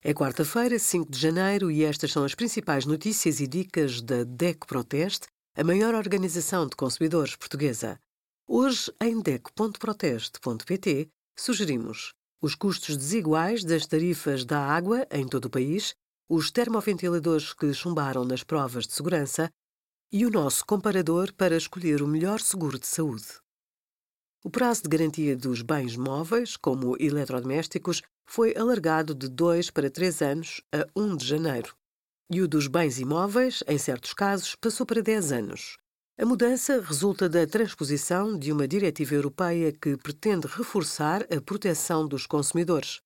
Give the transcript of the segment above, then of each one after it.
É quarta-feira, 5 de janeiro, e estas são as principais notícias e dicas da DECO Proteste, a maior organização de consumidores portuguesa. Hoje, em DECO.proteste.pt, sugerimos os custos desiguais das tarifas da água em todo o país, os termoventiladores que chumbaram nas provas de segurança e o nosso comparador para escolher o melhor seguro de saúde. O prazo de garantia dos bens móveis, como eletrodomésticos, foi alargado de 2 para 3 anos a 1 de janeiro. E o dos bens imóveis, em certos casos, passou para 10 anos. A mudança resulta da transposição de uma diretiva europeia que pretende reforçar a proteção dos consumidores.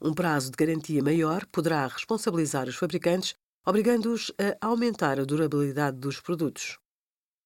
Um prazo de garantia maior poderá responsabilizar os fabricantes, obrigando-os a aumentar a durabilidade dos produtos.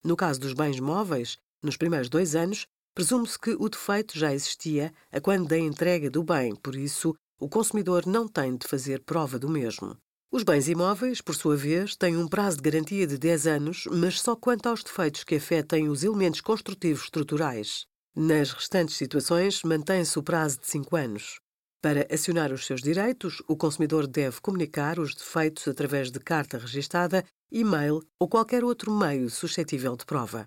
No caso dos bens móveis, nos primeiros dois anos, Presume-se que o defeito já existia a quando da entrega do bem, por isso, o consumidor não tem de fazer prova do mesmo. Os bens imóveis, por sua vez, têm um prazo de garantia de 10 anos, mas só quanto aos defeitos que afetem os elementos construtivos estruturais. Nas restantes situações, mantém-se o prazo de 5 anos. Para acionar os seus direitos, o consumidor deve comunicar os defeitos através de carta registada, e-mail ou qualquer outro meio suscetível de prova.